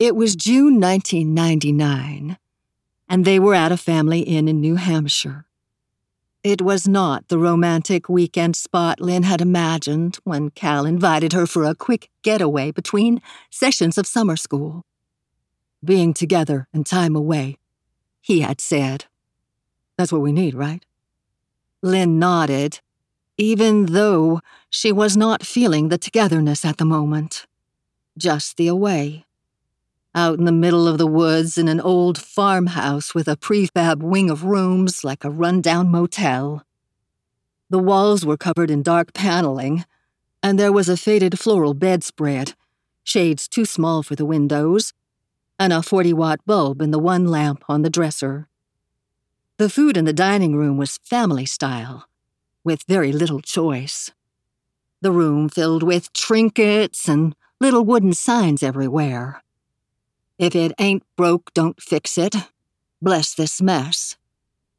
It was June 1999, and they were at a family inn in New Hampshire. It was not the romantic weekend spot Lynn had imagined when Cal invited her for a quick getaway between sessions of summer school. Being together and time away, he had said. That's what we need, right? Lynn nodded, even though she was not feeling the togetherness at the moment, just the away out in the middle of the woods in an old farmhouse with a prefab wing of rooms like a rundown motel. The walls were covered in dark paneling, and there was a faded floral bedspread, shades too small for the windows, and a 40 watt bulb in the one lamp on the dresser. The food in the dining room was family style, with very little choice. The room filled with trinkets and little wooden signs everywhere. If it ain't broke, don't fix it. Bless this mess.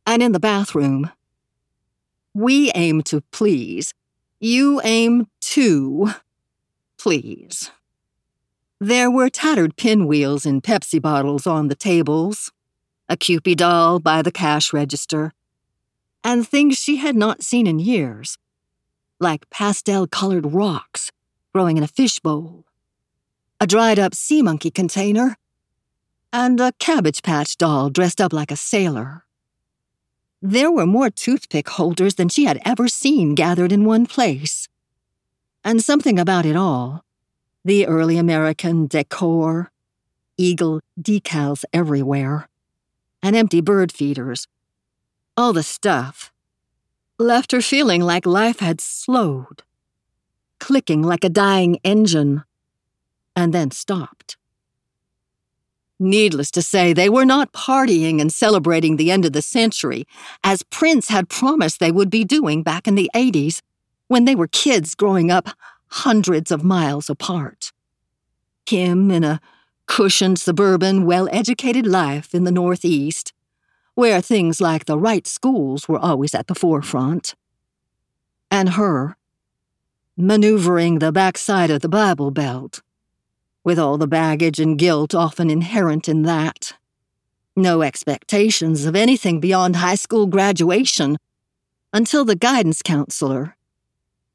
And in the bathroom. We aim to please. You aim to please. There were tattered pinwheels and Pepsi bottles on the tables, a Kewpie doll by the cash register, and things she had not seen in years, like pastel colored rocks growing in a fishbowl, a dried up sea monkey container, and a Cabbage Patch doll dressed up like a sailor. There were more toothpick holders than she had ever seen gathered in one place. And something about it all the early American decor, eagle decals everywhere, and empty bird feeders all the stuff left her feeling like life had slowed, clicking like a dying engine, and then stopped. Needless to say, they were not partying and celebrating the end of the century, as Prince had promised they would be doing back in the 80s, when they were kids growing up hundreds of miles apart. Him in a cushioned, suburban, well educated life in the Northeast, where things like the right schools were always at the forefront. And her, maneuvering the backside of the Bible Belt with all the baggage and guilt often inherent in that. No expectations of anything beyond high school graduation until the guidance counselor,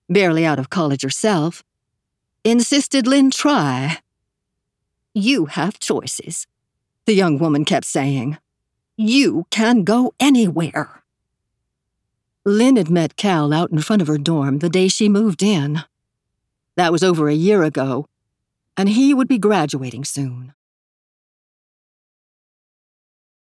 barely out of college herself, insisted Lynn try. You have choices, the young woman kept saying. You can go anywhere. Lynn had met Cal out in front of her dorm the day she moved in. That was over a year ago, and he would be graduating soon.